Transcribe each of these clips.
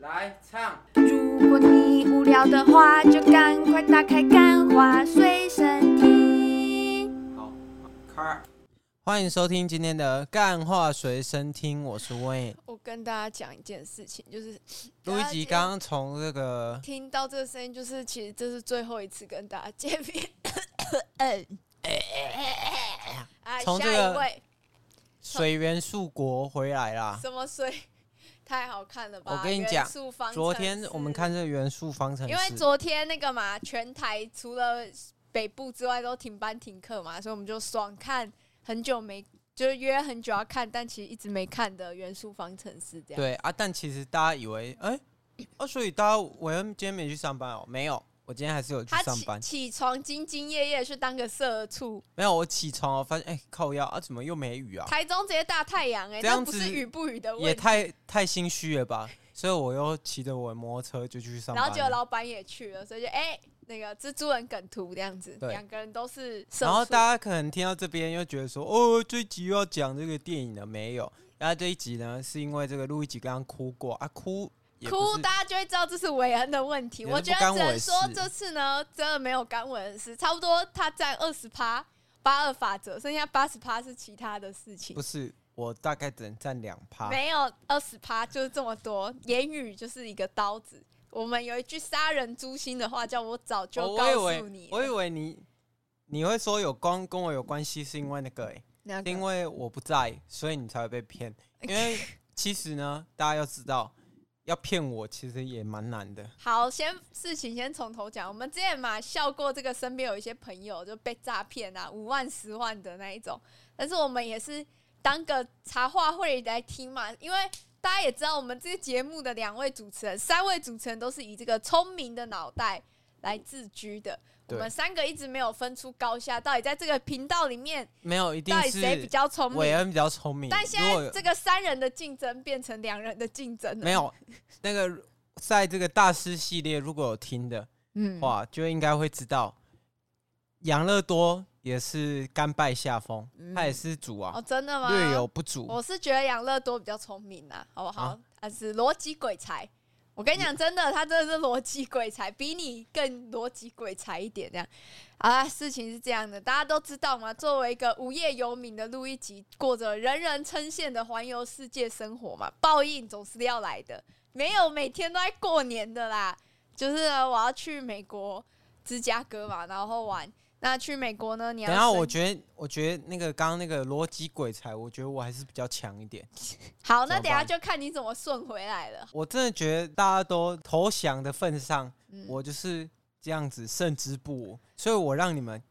来唱。如果你无聊的话，就赶快打开《干话随身听》。好，开。欢迎收听今天的《干话随身听》，我是 Wayne。我跟大家讲一件事情，就是录一集刚刚从这个听到这个声音，就是其实这是最后一次跟大家见面。嗯，从这个水元素国回来啦。什么水？太好看了吧！我跟你讲，昨天我们看这个元素方程式，因为昨天那个嘛，全台除了北部之外都停班停课嘛，所以我们就爽看很久没，就是约很久要看，但其实一直没看的元素方程式这样。对啊，但其实大家以为，哎、欸，啊，所以大家韦恩今天没去上班哦？没有。我今天还是有去上班。起，起床兢兢业业去当个社畜。没有，我起床我发现哎、欸，靠腰啊，怎么又没雨啊？台中直接大太阳哎、欸，这样不是雨不雨的问题。也太太心虚了吧？所以我又骑着我的摩托车就去上班。然后结果老板也去了，所以就哎、欸，那个蜘蛛人梗图这样子，两个人都是。然后大家可能听到这边又觉得说，哦，这一集又要讲这个电影了没有？然后这一集呢，是因为这个路易吉刚刚哭过啊，哭。哭，大家就会知道这是韦恩的问题。我觉得只能说这次呢，真的没有干韦恩的事，差不多他占二十趴，八二法则，剩下八十趴是其他的事情。不是，我大概只能占两趴。没有二十趴，就是这么多。言语就是一个刀子。我们有一句杀人诛心的话，叫我早就告诉你、哦。我以为你你会说有关跟我有关系，是因为那个哎、那个，因为我不在，所以你才会被骗。因为其实呢，大家要知道。要骗我，其实也蛮难的。好，先事情先从头讲。我们之前嘛笑过，这个身边有一些朋友就被诈骗啊，五万、十万的那一种。但是我们也是当个茶话会来听嘛，因为大家也知道，我们这个节目的两位主持人、三位主持人都是以这个聪明的脑袋来自居的。我们三个一直没有分出高下，到底在这个频道里面没有一定到底谁比较聪明？韦恩比较聪明，但现在这个三人的竞争变成两人的竞争了。没有 那个在这个大师系列，如果有听的话，就应该会知道，养乐多也是甘拜下风，他也是主啊。哦，真的吗？略有不足。我是觉得养乐多比较聪明啊，好不好？还是逻辑鬼才。我跟你讲，真的，他真的是逻辑鬼才，比你更逻辑鬼才一点。这样啊，事情是这样的，大家都知道吗？作为一个无业游民的录一集，过着人人称羡的环游世界生活嘛，报应总是要来的，没有每天都在过年的啦。就是我要去美国芝加哥嘛，然后玩。那去美国呢？你要？等下我觉得，我觉得那个刚刚那个逻辑鬼才，我觉得我还是比较强一点。好，那等下就看你怎么顺回来了。我真的觉得大家都投降的份上，嗯，我就是这样子胜之不武，所以我让你们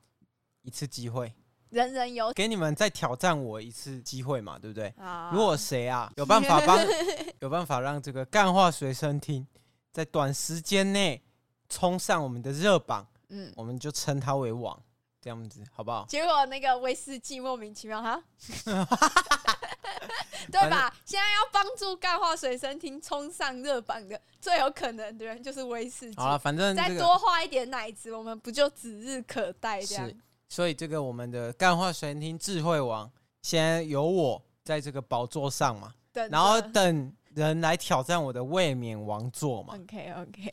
一次机会，人人有给你们再挑战我一次机会嘛，对不对？如果谁啊有办法帮，有办法让这个干话随身听在短时间内冲上我们的热榜。嗯，我们就称他为王，这样子好不好？结果那个威士忌莫名其妙哈，对吧？现在要帮助干化随身听冲上热榜的最有可能的人就是威士忌。好了，反正、这个、再多画一点奶子，我们不就指日可待这样？是，所以这个我们的干化随身听智慧王，先由我在这个宝座上嘛，然后等人来挑战我的卫冕王座嘛。OK OK。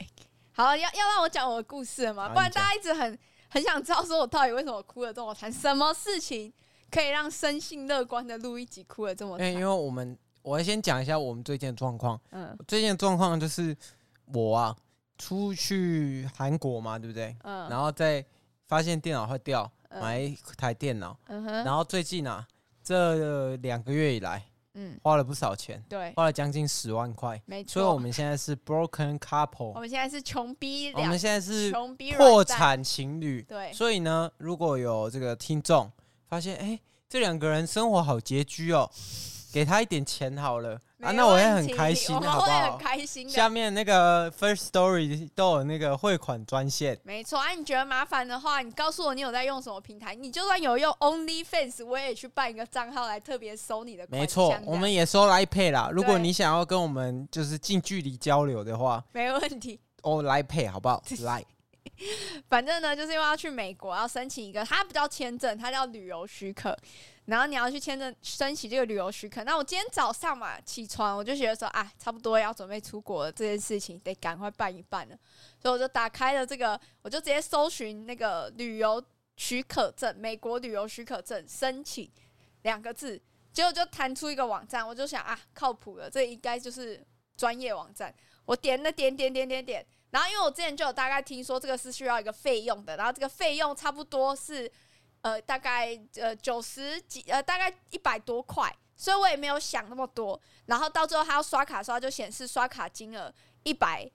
好，要要让我讲我的故事了吗？不然大家一直很很想知道，说我到底为什么哭了这么惨？什么事情可以让生性乐观的录一集哭了这么惨？因为我们，我要先讲一下我们最近的状况。嗯，最近的状况就是我啊，出去韩国嘛，对不对？嗯。然后再发现电脑坏掉，买一台电脑。嗯哼。然后最近啊，这两个月以来。嗯，花了不少钱，对，花了将近十万块，没错。所以我们现在是 broken couple，我们现在是穷逼，我们现在是破产情侣，对。所以呢，如果有这个听众发现，哎，这两个人生活好拮据哦，给他一点钱好了。啊，那我也很开心，好不好？很开心。下面那个 First Story 都有那个汇款专线。没错，啊，你觉得麻烦的话，你告诉我你有在用什么平台？你就算有用 OnlyFans，我也去办一个账号来特别收你的。没错，我们也收 Line Pay 啦。如果你想要跟我们就是近距离交流的话，没问题。哦，Line Pay 好不好？Line。反正呢，就是因为要去美国，要申请一个，它不叫签证，它叫旅游许可。然后你要去签证申请这个旅游许可。那我今天早上嘛起床，我就觉得说，啊，差不多要准备出国了，这件事情得赶快办一办了。所以我就打开了这个，我就直接搜寻那个旅游许可证，美国旅游许可证申请两个字，结果就弹出一个网站，我就想啊，靠谱了，这应该就是专业网站。我点了点点点点点，然后因为我之前就有大概听说这个是需要一个费用的，然后这个费用差不多是。呃，大概呃九十几呃，大概一百多块，所以我也没有想那么多。然后到最后他要刷卡刷，就显示刷卡金额一百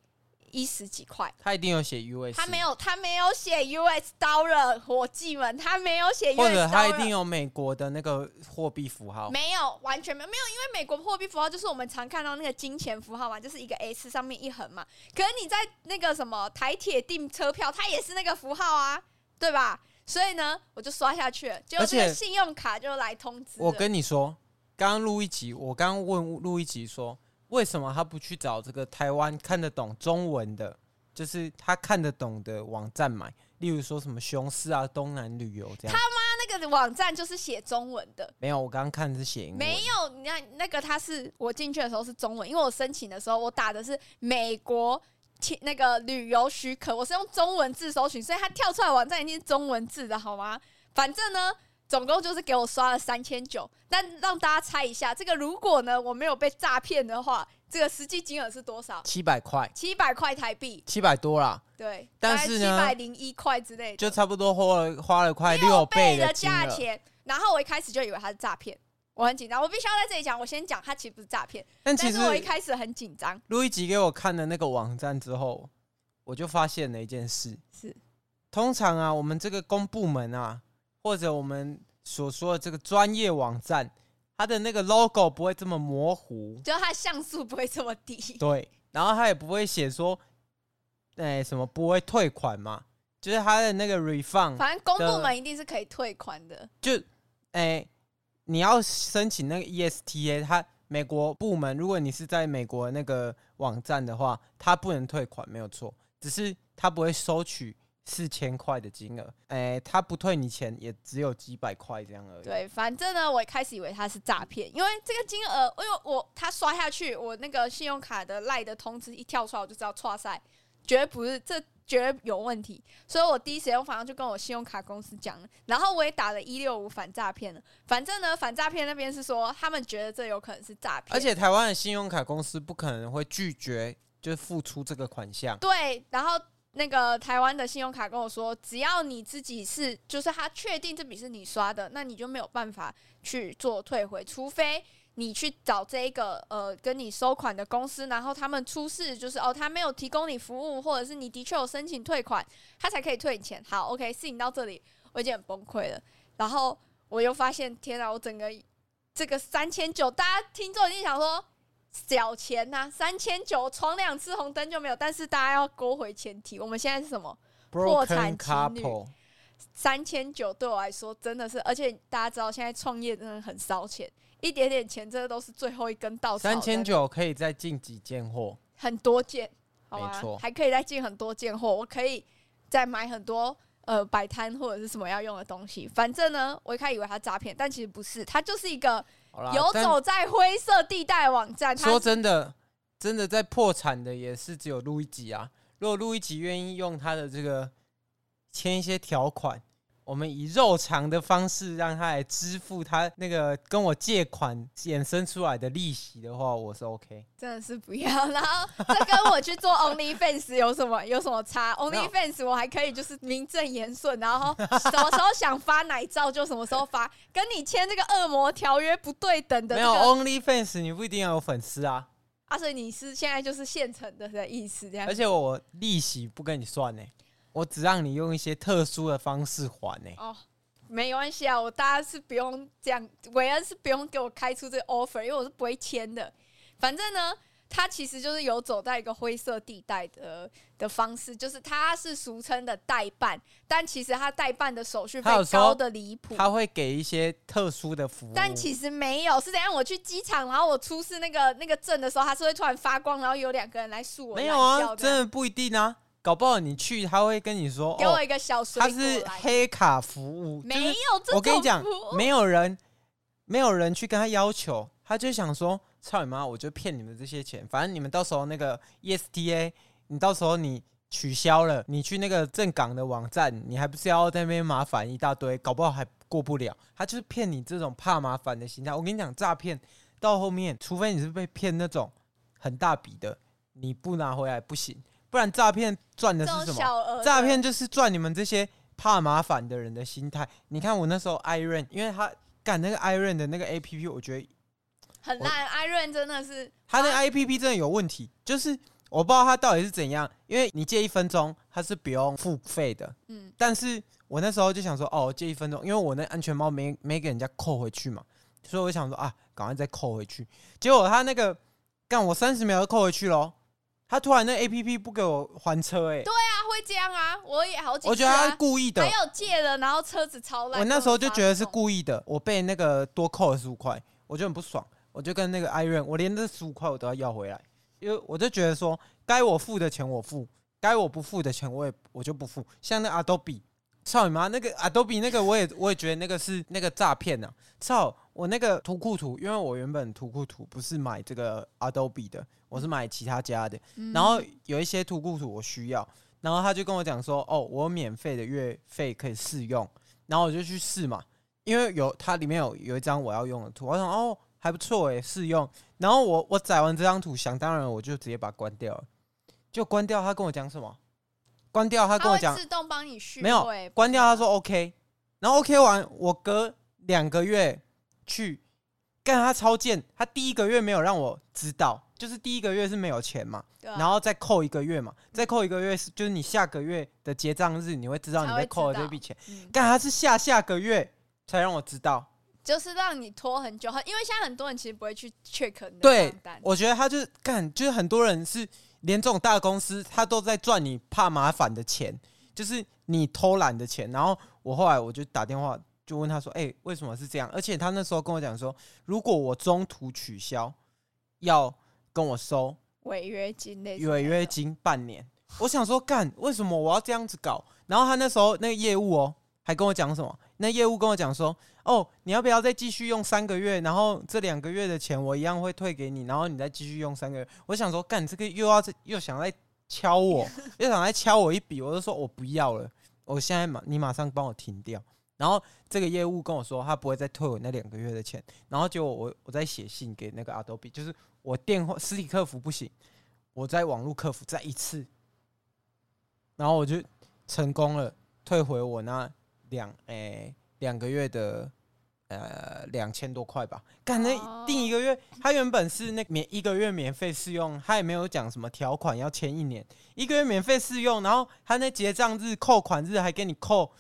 一十几块。他一定有写 US，他没有，他没有写 US dollar，伙计们，他没有写 US。或者他一定有美国的那个货币符号。没有，完全没有，没有，因为美国货币符号就是我们常看到那个金钱符号嘛，就是一个 S 上面一横嘛。可是你在那个什么台铁订车票，它也是那个符号啊，对吧？所以呢，我就刷下去了，结果这个信用卡就来通知。我跟你说，刚刚录一集，我刚刚问录一集说，为什么他不去找这个台湾看得懂中文的，就是他看得懂的网站买？例如说什么雄狮啊、东南旅游这样。他妈那个网站就是写中文的。没有，我刚刚看的是写英文。没有，你看那个他是我进去的时候是中文，因为我申请的时候我打的是美国。那个旅游许可，我是用中文字搜寻，所以它跳出来网站一定是中文字的，好吗？反正呢，总共就是给我刷了三千九。但让大家猜一下，这个如果呢我没有被诈骗的话，这个实际金额是多少？七百块，七百块台币，七百多啦。对，但是，七百零一块之类的，就差不多花了花了快六倍的价钱。然后我一开始就以为他是诈骗。我很紧张，我必须要在这里讲。我先讲，它其实不是诈骗，但其实我一开始很紧张。录一集给我看的那个网站之后，我就发现了一件事：是通常啊，我们这个公部门啊，或者我们所说的这个专业网站，它的那个 logo 不会这么模糊，就它像素不会这么低。对，然后它也不会写说，哎、欸，什么不会退款嘛？就是它的那个 refund，反正公部门一定是可以退款的。就，哎、欸。你要申请那个 ESTA，它美国部门，如果你是在美国那个网站的话，它不能退款，没有错，只是它不会收取四千块的金额，哎、欸，它不退你钱，也只有几百块这样而已。对，反正呢，我一开始以为它是诈骗，因为这个金额，因为我他刷下去，我那个信用卡的赖的通知一跳出来，我就知道错赛，绝对不是这。觉得有问题，所以我第一时间马上就跟我信用卡公司讲了，然后我也打了一六五反诈骗了。反正呢，反诈骗那边是说他们觉得这有可能是诈骗，而且台湾的信用卡公司不可能会拒绝就付出这个款项。对，然后那个台湾的信用卡跟我说，只要你自己是，就是他确定这笔是你刷的，那你就没有办法去做退回，除非。你去找这个呃跟你收款的公司，然后他们出示就是哦，他没有提供你服务，或者是你的确有申请退款，他才可以退你钱。好，OK，事情到这里我已经很崩溃了。然后我又发现，天啊，我整个这个三千九，大家听众一定想说小钱呐、啊，三千九闯两次红灯就没有。但是大家要勾回前提，我们现在是什么破产情侣？三千九对我来说真的是，而且大家知道现在创业真的很烧钱。一点点钱，这个都是最后一根稻草。三千九可以再进几件货？很多件？没错，还可以再进很多件货。我可以再买很多呃摆摊或者是什么要用的东西。反正呢，我一开始以为他诈骗，但其实不是，他就是一个游走在灰色地带网站。说真的，真的在破产的也是只有路易吉啊。如果路易吉愿意用他的这个签一些条款。我们以肉偿的方式让他来支付他那个跟我借款衍生出来的利息的话，我是 OK。真的是不要，然后这跟我去做 OnlyFans 有什么有什么差？OnlyFans 我还可以就是名正言顺，然后什么时候想发奶照就什么时候发，跟你签这个恶魔条约不对等的、这个。没有 OnlyFans 你不一定要有粉丝啊。啊，所以你是现在就是现成的的意思这样。而且我利息不跟你算呢、欸。我只让你用一些特殊的方式还呢、欸。哦，没关系啊，我大家是不用这样，韦恩是不用给我开出这个 offer，因为我是不会签的。反正呢，他其实就是有走在一个灰色地带的的方式，就是他是俗称的代办，但其实他代办的手续费高的离谱。他会给一些特殊的服务，但其实没有，是怎样？我去机场，然后我出示那个那个证的时候，他是会突然发光，然后有两个人来诉我。没有啊，真的不一定啊。搞不好你去，他会跟你说：“给我一个小水果。”他是黑卡服务，没有。我跟你讲，没有人没有人去跟他要求，他就想说：“操你妈！我就骗你们这些钱，反正你们到时候那个 ESTA，你到时候你取消了，你去那个正港的网站，你还不是要在那边麻烦一大堆，搞不好还过不了。”他就是骗你这种怕麻烦的心态。我跟你讲，诈骗到后面，除非你是被骗那种很大笔的，你不拿回来不行。不然诈骗赚的是什么？诈骗就是赚你们这些怕麻烦的人的心态。你看我那时候 Iron，因为他干那个 Iron 的那个 APP，我觉得很烂。Iron 真的是他那个 APP 真的有问题，就是我不知道他到底是怎样。因为你借一分钟，他是不用付费的。嗯，但是我那时候就想说，哦，借一分钟，因为我那安全帽没没给人家扣回去嘛，所以我想说啊，赶快再扣回去。结果他那个干我三十秒就扣回去喽。他突然那 A P P 不给我还车哎、欸，对啊，会这样啊，我也好几次、啊，我觉得他是故意的，还有借了，然后车子超烂。我那时候就觉得是故意的，我被那个多扣了十五块，我就很不爽，我就跟那个 Iron，我连这十五块我都要要回来，因为我就觉得说，该我付的钱我付，该我不付的钱我也我就不付。像那 Adobe，操你妈，那个 Adobe 那个我也我也觉得那个是那个诈骗呐，操！我那个图库图，因为我原本图库图不是买这个 Adobe 的，我是买其他家的。嗯、然后有一些图库图我需要，然后他就跟我讲说：“哦，我免费的月费可以试用。”然后我就去试嘛，因为有它里面有有一张我要用的图，我想哦还不错诶，试用。然后我我载完这张图，想当然我就直接把它关掉了。就关掉，他跟我讲什么？关掉，他跟我讲自动帮你续，没有关掉，他说 OK。然后 OK 完，我隔两个月。去干他超贱，他第一个月没有让我知道，就是第一个月是没有钱嘛，啊、然后再扣一个月嘛，再扣一个月是就是你下个月的结账日你会知道你被扣了这笔钱，干他是下下个月才让我知道，就是让你拖很久，因为现在很多人其实不会去 check 你的对，我觉得他就是干，就是很多人是连这种大公司他都在赚你怕麻烦的钱，就是你偷懒的钱，然后我后来我就打电话。就问他说：“哎、欸，为什么是这样？而且他那时候跟我讲说，如果我中途取消，要跟我收违约金，违约金半年。我想说，干为什么我要这样子搞？然后他那时候那个业务哦，还跟我讲什么？那业务跟我讲说，哦，你要不要再继续用三个月？然后这两个月的钱我一样会退给你，然后你再继续用三个月。我想说，干这个又要又想再敲我，又想再敲我一笔，我就说我不要了，我现在马你马上帮我停掉。”然后这个业务跟我说，他不会再退我那两个月的钱。然后就我我在写信给那个 Adobe，就是我电话实体客服不行，我在网络客服再一次，然后我就成功了退回我那两诶两个月的呃两千多块吧。干那订一个月，他原本是那免一个月免费试用，他也没有讲什么条款要签一年，一个月免费试用，然后他那结账日扣款日还给你扣。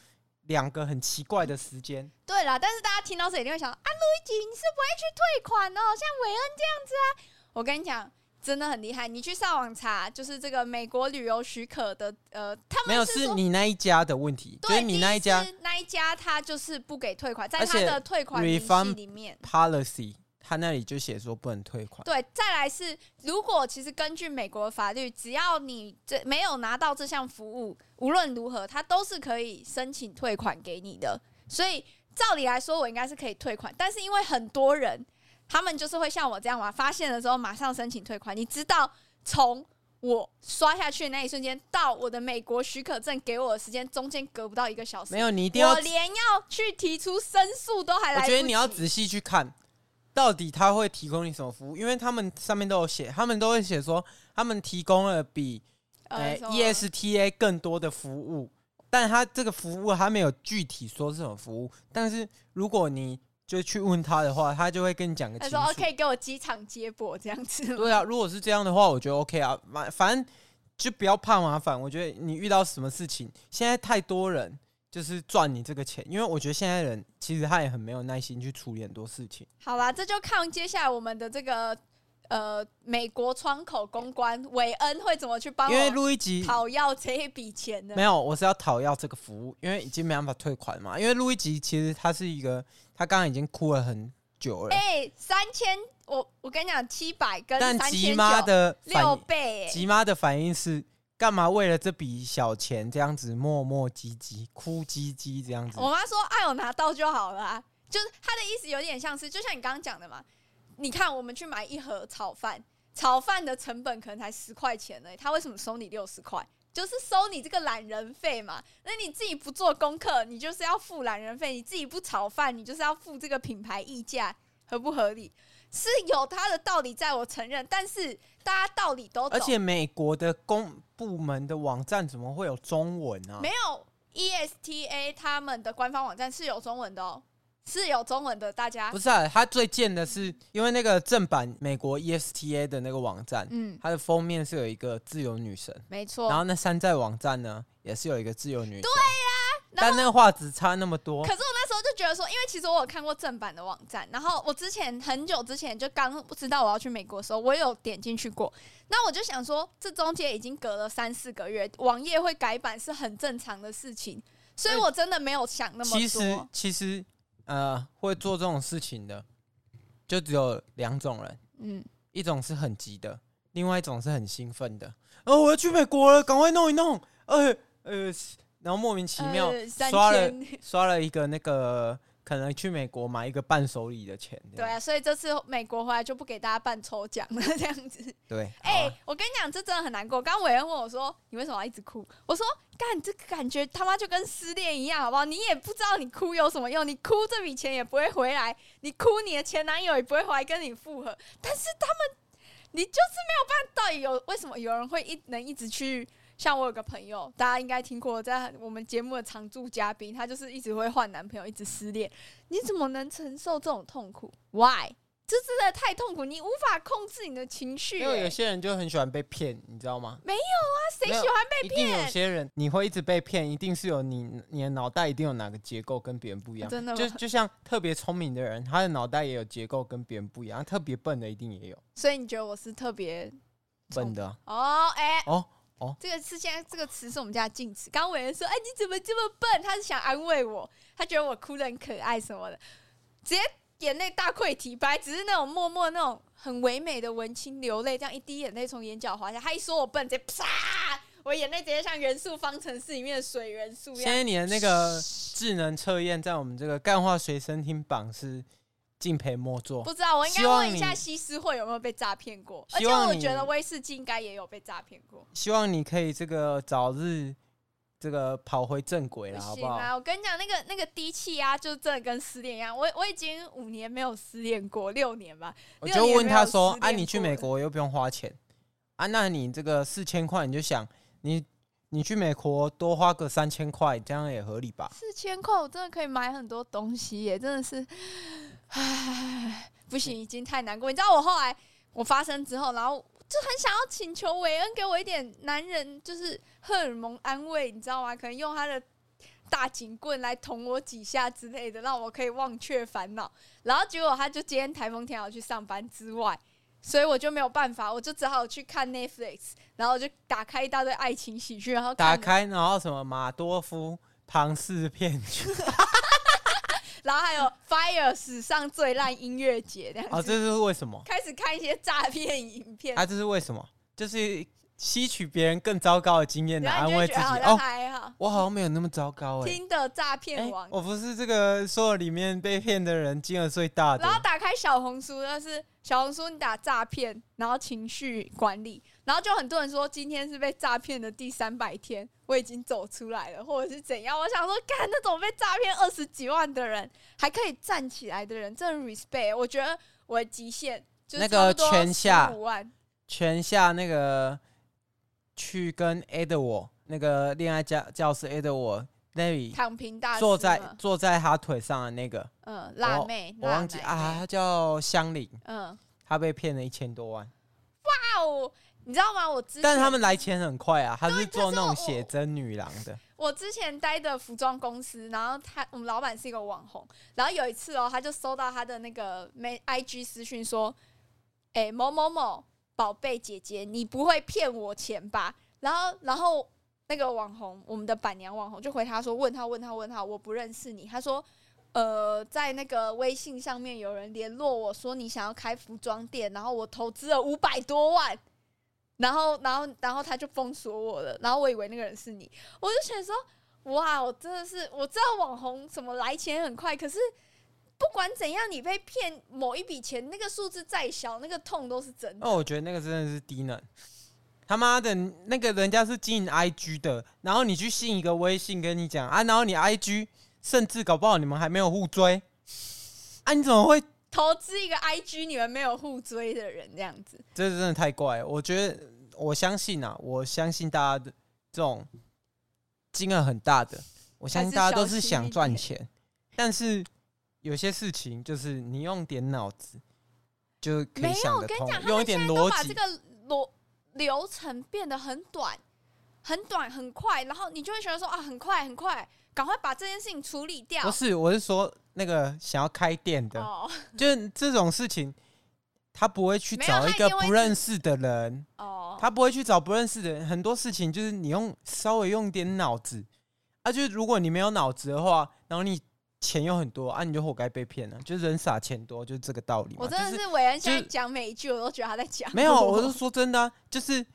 两个很奇怪的时间，对啦，但是大家听到这一定会想啊，路易吉，你是不会去退款哦，像韦恩这样子啊。我跟你讲，真的很厉害，你去上网查，就是这个美国旅游许可的，呃，他们没有是你那一家的问题，对，你那一家那一家他就是不给退款，在他的退款明细里面 policy。他那里就写说不能退款。对，再来是，如果其实根据美国法律，只要你这没有拿到这项服务，无论如何，他都是可以申请退款给你的。所以照理来说，我应该是可以退款。但是因为很多人，他们就是会像我这样嘛，发现的时候马上申请退款。你知道，从我刷下去的那一瞬间到我的美国许可证给我的时间，中间隔不到一个小时。没有，你一定要，我连要去提出申诉都还来。我觉得你要仔细去看。到底他会提供你什么服务？因为他们上面都有写，他们都会写说他们提供了比呃 ESTA 更多的服务，但他这个服务他没有具体说是什么服务。但是如果你就去问他的话，他就会跟你讲个清楚。他说可以给我机场接驳这样子。”对啊，如果是这样的话，我觉得 OK 啊，反反正就不要怕麻烦。我觉得你遇到什么事情，现在太多人。就是赚你这个钱，因为我觉得现在人其实他也很没有耐心去处理很多事情。好啦，这就看接下来我们的这个呃美国窗口公关韦恩会怎么去帮，因为路易吉讨要这一笔钱的。没有，我是要讨要这个服务，因为已经没办法退款嘛。因为路易吉其实他是一个，他刚刚已经哭了很久了。哎、欸，三千，我我跟你讲，七百跟三千九，吉妈的六倍、欸，吉妈的反应是。干嘛为了这笔小钱这样子磨磨唧唧、哭唧唧这样子？我妈说：“哎，我拿到就好了啊。”就是他的意思有点像是，就像你刚刚讲的嘛。你看，我们去买一盒炒饭，炒饭的成本可能才十块钱呢，他为什么收你六十块？就是收你这个懒人费嘛。那你自己不做功课，你就是要付懒人费；你自己不炒饭，你就是要付这个品牌溢价，合不合理？是有它的道理，在我承认。但是大家道理都懂。而且美国的公部门的网站怎么会有中文啊？没有，ESTA 他们的官方网站是有中文的哦。是有中文的，大家不是啊？他最贱的是，因为那个正版美国 ESTA 的那个网站，嗯，它的封面是有一个自由女神，没错。然后那山寨网站呢，也是有一个自由女神，对呀。但那个画质差那么多。可是我那时候就觉得说，因为其实我有看过正版的网站，然后我之前很久之前就刚不知道我要去美国的时候，我有点进去过。那我就想说，这中间已经隔了三四个月，网页会改版是很正常的事情，所以我真的没有想那么多。其实，其实。呃，会做这种事情的，就只有两种人，嗯，一种是很急的，另外一种是很兴奋的。哦，我要去美国了，赶快弄一弄，呃呃，然后莫名其妙刷了、呃、刷了一个那个。可能去美国买一个伴手礼的钱，对啊，所以这次美国回来就不给大家办抽奖了，这样子。对，哎、欸，我跟你讲，这真的很难过。刚刚伟恩问我说：“你为什么要一直哭？”我说：“干，这个感觉他妈就跟失恋一样，好不好？你也不知道你哭有什么用，你哭这笔钱也不会回来，你哭你的前男友也不会回来跟你复合。但是他们，你就是没有办法。到底有为什么有人会一能一直去？”像我有个朋友，大家应该听过，在我们节目的常驻嘉宾，他就是一直会换男朋友，一直失恋。你怎么能承受这种痛苦？Why？这真的太痛苦，你无法控制你的情绪。因为有些人就很喜欢被骗，你知道吗？没有啊，谁喜欢被骗？一定有些人你会一直被骗，一定是有你你的脑袋一定有哪个结构跟别人不一样。真的吗？就就像特别聪明的人，他的脑袋也有结构跟别人不一样；特别笨的一定也有。所以你觉得我是特别笨的？哦，哎，哦。哦，这个是现在这个词是我们家的禁词。刚刚伟人说：“哎，你怎么这么笨？”他是想安慰我，他觉得我哭的很可爱什么的，直接眼泪大溃堤，本来只是那种默默那种很唯美的文青流泪，这样一滴眼泪从眼角滑下。他一说我笨，直接啪，我眼泪直接像元素方程式里面的水元素一样。现在你的那个智能测验在我们这个干化随身听榜是。敬陪末座，不知道，我应该问一下西施会有没有被诈骗过，而且我觉得威士忌应该也有被诈骗过。希望你可以这个早日这个跑回正轨了，好不好？我跟你讲，那个那个低气压就真的跟失恋一样，我我已经五年没有失恋过，六年吧。我就问他说：“哎、啊，你去美国又不用花钱啊？那你这个四千块，你就想你你去美国多花个三千块，这样也合理吧？”四千块，我真的可以买很多东西耶，真的是。唉，不行，已经太难过。你知道我后来我发生之后，然后就很想要请求韦恩给我一点男人，就是荷尔蒙安慰，你知道吗？可能用他的大警棍来捅我几下之类的，让我可以忘却烦恼。然后结果他就今天台风天要去上班之外，所以我就没有办法，我就只好去看 Netflix，然后就打开一大堆爱情喜剧，然后打开，然后什么马多夫庞氏骗局。然后还有 Fire 史上最烂音乐节这样子。哦，这是为什么？开始看一些诈骗影片。啊，这是为什么？就是吸取别人更糟糕的经验来安慰自己。哦，还好，我好像没有那么糟糕哎。听的诈骗王，我不是这个所有里面被骗的人金额最大的。然后打开小红书，那是小红书，你打诈骗，然后情绪管理。然后就很多人说，今天是被诈骗的第三百天，我已经走出来了，或者是怎样？我想说，干那种被诈骗二十几万的人，还可以站起来的人，真的 respect。我觉得我的极限就是那个全下全下那个去跟 Edward 那个恋爱教教师 Edward 那里躺平大坐在坐在他腿上的那个，嗯，辣妹，我，我忘记啊，他叫香菱，嗯，他被骗了一千多万，哇哦！你知道吗？我之前但他们来钱很快啊，他是做那种写真女郎的。我之前待的服装公司，然后他我们老板是一个网红，然后有一次哦，他就收到他的那个 IG 私讯说：“哎、欸，某某某宝贝姐姐，你不会骗我钱吧？”然后，然后那个网红，我们的板娘网红就回他说：“问他，问他，问他，我不认识你。”他说：“呃，在那个微信上面有人联络我说你想要开服装店，然后我投资了五百多万。”然后，然后，然后他就封锁我了。然后我以为那个人是你，我就想说，哇，我真的是我知道网红什么来钱很快，可是不管怎样，你被骗某一笔钱，那个数字再小，那个痛都是真的。哦，我觉得那个真的是低能。他妈的，那个人家是经营 IG 的，然后你去信一个微信跟你讲啊，然后你 IG 甚至搞不好你们还没有互追，啊，你怎么会投资一个 IG 你们没有互追的人这样子？这真的太怪了。我觉得，我相信啊，我相信大家的这种金额很大的，我相信大家都是想赚钱，但是有些事情就是你用点脑子就可以想得通，用一点逻辑。把这个逻流程变得很短，很短，很快，然后你就会觉得说啊，很快，很快，赶快把这件事情处理掉。不是，我是说那个想要开店的，哦、就这种事情，他不会去找一个不认识的人，哦，他不会去找不认识的人。很多事情就是你用稍微用点脑子，啊，就是如果你没有脑子的话，然后你。钱又很多啊，你就活该被骗了。就是人傻钱多，就是这个道理。我真的是伟恩现在讲每一句，我都觉得他在讲。没有，我是说真的啊，就是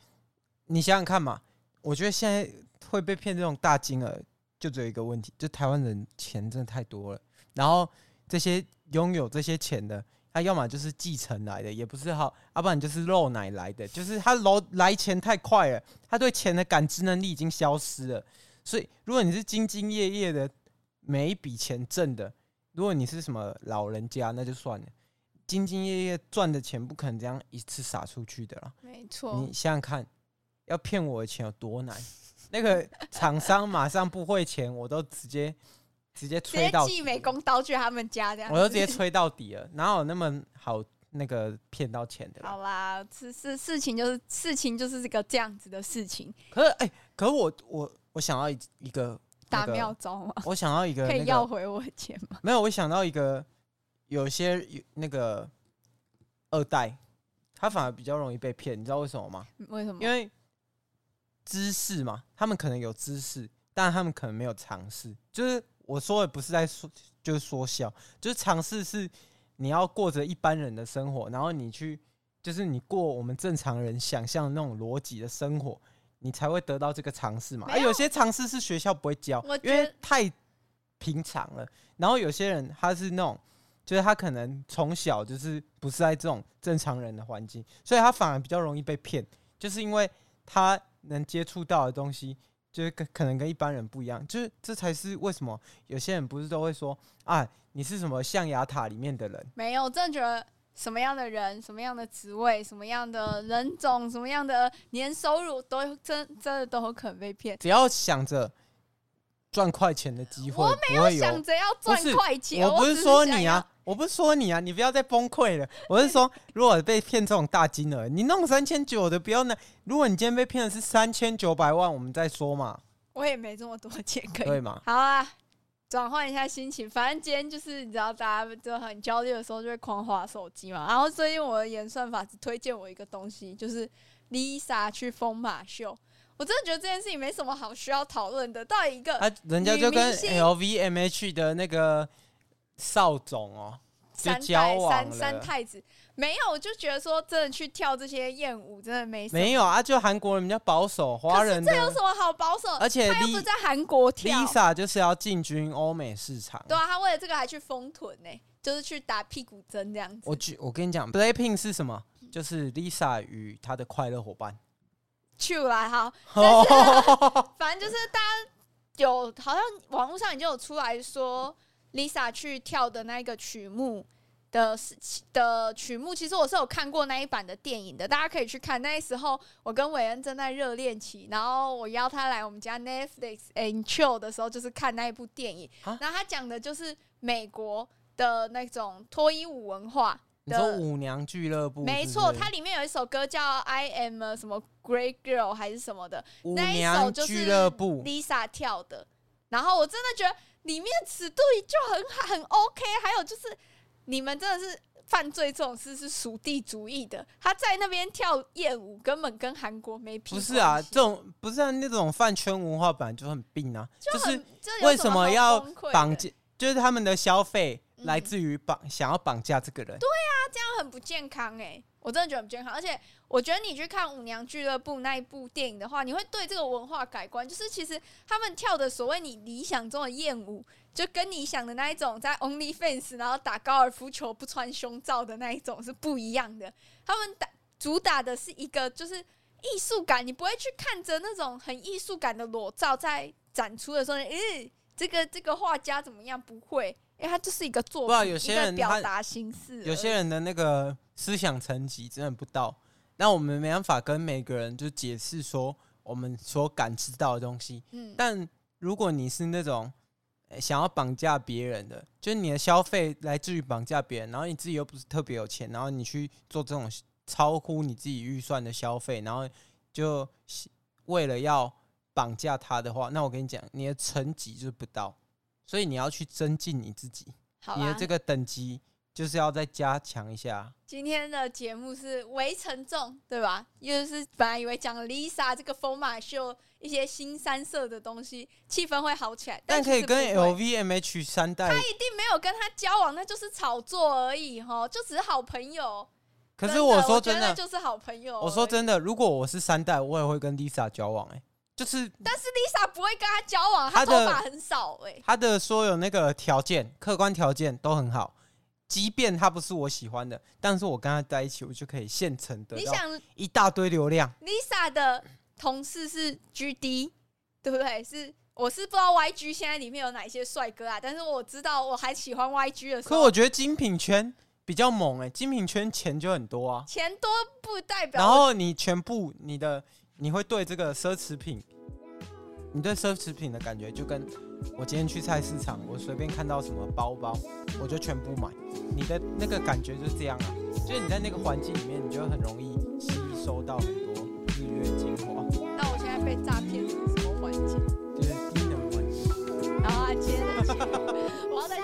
你想想看嘛。我觉得现在会被骗这种大金额，就只有一个问题，就台湾人钱真的太多了。然后这些拥有这些钱的，他要么就是继承来的，也不是好，要不然就是漏奶来的，就是他来来钱太快了，他对钱的感知能力已经消失了。所以，如果你是兢兢业业的。每一笔钱挣的，如果你是什么老人家，那就算了。兢兢业业赚的钱，不可能这样一次撒出去的啦。没错，你想想看，要骗我的钱有多难？那个厂商马上不汇钱，我都直接直接催到寄美工刀去他们家这样，我都直接催到底了。哪有那么好那个骗到钱的？好啦，事事事情就是事情就是这个这样子的事情。可是哎、欸，可是我我我想要一一个。大妙招吗？我想到一个，可以要回我钱吗？没有，我想到一个，有些有那个二代，他反而比较容易被骗，你知道为什么吗？为什么？因为知识嘛，他们可能有知识，但他们可能没有尝试。就是我说的不是在说，就是说笑，就是尝试是你要过着一般人的生活，然后你去，就是你过我们正常人想象的那种逻辑的生活。你才会得到这个尝试嘛？而有些尝试是学校不会教，因为太平常了。然后有些人他是那种，就是他可能从小就是不是在这种正常人的环境，所以他反而比较容易被骗，就是因为他能接触到的东西，就是跟可能跟一般人不一样。就是这才是为什么有些人不是都会说啊，你是什么象牙塔里面的人？没有，我真的觉得。什么样的人，什么样的职位，什么样的人种，什么样的年收入，都真真的都很可能被骗。只要想着赚快钱的机会，我没有想着要赚快钱。我不是说你啊，我不是说你啊，你不要再崩溃了。我是说，如果被骗这种大金额，你弄三千九的不要拿。如果你今天被骗的是三千九百万，我们再说嘛。我也没这么多钱可以，对吗？好啊。转换一下心情，反正今天就是你知道，大家就很焦虑的时候就会狂划手机嘛。然后最近我的演算法只推荐我一个东西，就是 Lisa 去疯马秀。我真的觉得这件事情没什么好需要讨论的。到底一个啊，人家就跟 LVMH 的那个少总哦，三代三三太子。没有，我就觉得说，真的去跳这些艳舞，真的没。没有啊，就韩国人比较保守，华人这有什么好保守？而且他又不在韩国跳，Lisa 就是要进军欧美市场。对啊，他为了这个还去丰臀呢，就是去打屁股针这样子。我我跟你讲，Blackpink 是什么？就是 Lisa 与她的快乐伙伴。去来哈，就是 反正就是大家有好像网络上已经有出来说，Lisa 去跳的那个曲目。的的曲目，其实我是有看过那一版的电影的，大家可以去看。那时候我跟韦恩正在热恋期，然后我邀他来我们家 Netflix and chill 的时候，就是看那一部电影。然后他讲的就是美国的那种脱衣舞文化的。你说舞娘俱乐部是是？没错，它里面有一首歌叫 I Am a 什么 Great Girl 还是什么的，舞娘俱乐部 Lisa 跳的。然后我真的觉得里面尺度就很很 OK，还有就是。你们真的是犯罪这种事是属地主义的。他在那边跳艳舞，根本跟韩国没屁。不是啊，这种不是、啊、那种饭圈文化本来就很病啊。就，就是为什么要绑架？就是他们的消费来自于绑、嗯、想要绑架这个人。对啊，这样很不健康哎、欸。我真的觉得很不健康。而且我觉得你去看《舞娘俱乐部》那一部电影的话，你会对这个文化改观。就是其实他们跳的所谓你理想中的艳舞，就跟你想的那一种在 OnlyFans 然后打高尔夫球不穿胸罩的那一种是不一样的。他们打主打的是一个就是艺术感，你不会去看着那种很艺术感的裸照在展出的时候，嗯。这个这个画家怎么样？不会，因为他就是一个作品，有些人一个表达形式。有些人的那个思想层级真的不到，那我们没办法跟每个人就解释说我们所感知到的东西。嗯，但如果你是那种想要绑架别人的，就是你的消费来自于绑架别人，然后你自己又不是特别有钱，然后你去做这种超乎你自己预算的消费，然后就为了要。绑架他的话，那我跟你讲，你的层级就是不到，所以你要去增进你自己，你的这个等级就是要再加强一下。今天的节目是围城重，对吧？又是本来以为讲 Lisa 这个疯马秀一些新三色的东西，气氛会好起来，但可以跟 LVMH 三代，他一定没有跟他交往，那就是炒作而已，哈，就只是好朋友。可是我说真的，就是好朋友。我说真的，如果我是三代，我也会跟 Lisa 交往，哎。就是，但是 Lisa 不会跟他交往，他头发很少哎、欸。他的所有那个条件，客观条件都很好，即便他不是我喜欢的，但是我跟他在一起，我就可以现成的。你想一大堆流量？Lisa 的同事是 GD，对不对？是，我是不知道 YG 现在里面有哪些帅哥啊，但是我知道我还喜欢 YG 的时候。可我觉得精品圈比较猛哎、欸，精品圈钱就很多啊，钱多不代表。然后你全部你的。你会对这个奢侈品，你对奢侈品的感觉就跟我今天去菜市场，我随便看到什么包包，我就全部买。你的那个感觉就是这样啊，就是你在那个环境里面，你就很容易吸收到很多日月精华。那我现在被诈骗成什么环境？就低能环境。好啊，今天的我要在。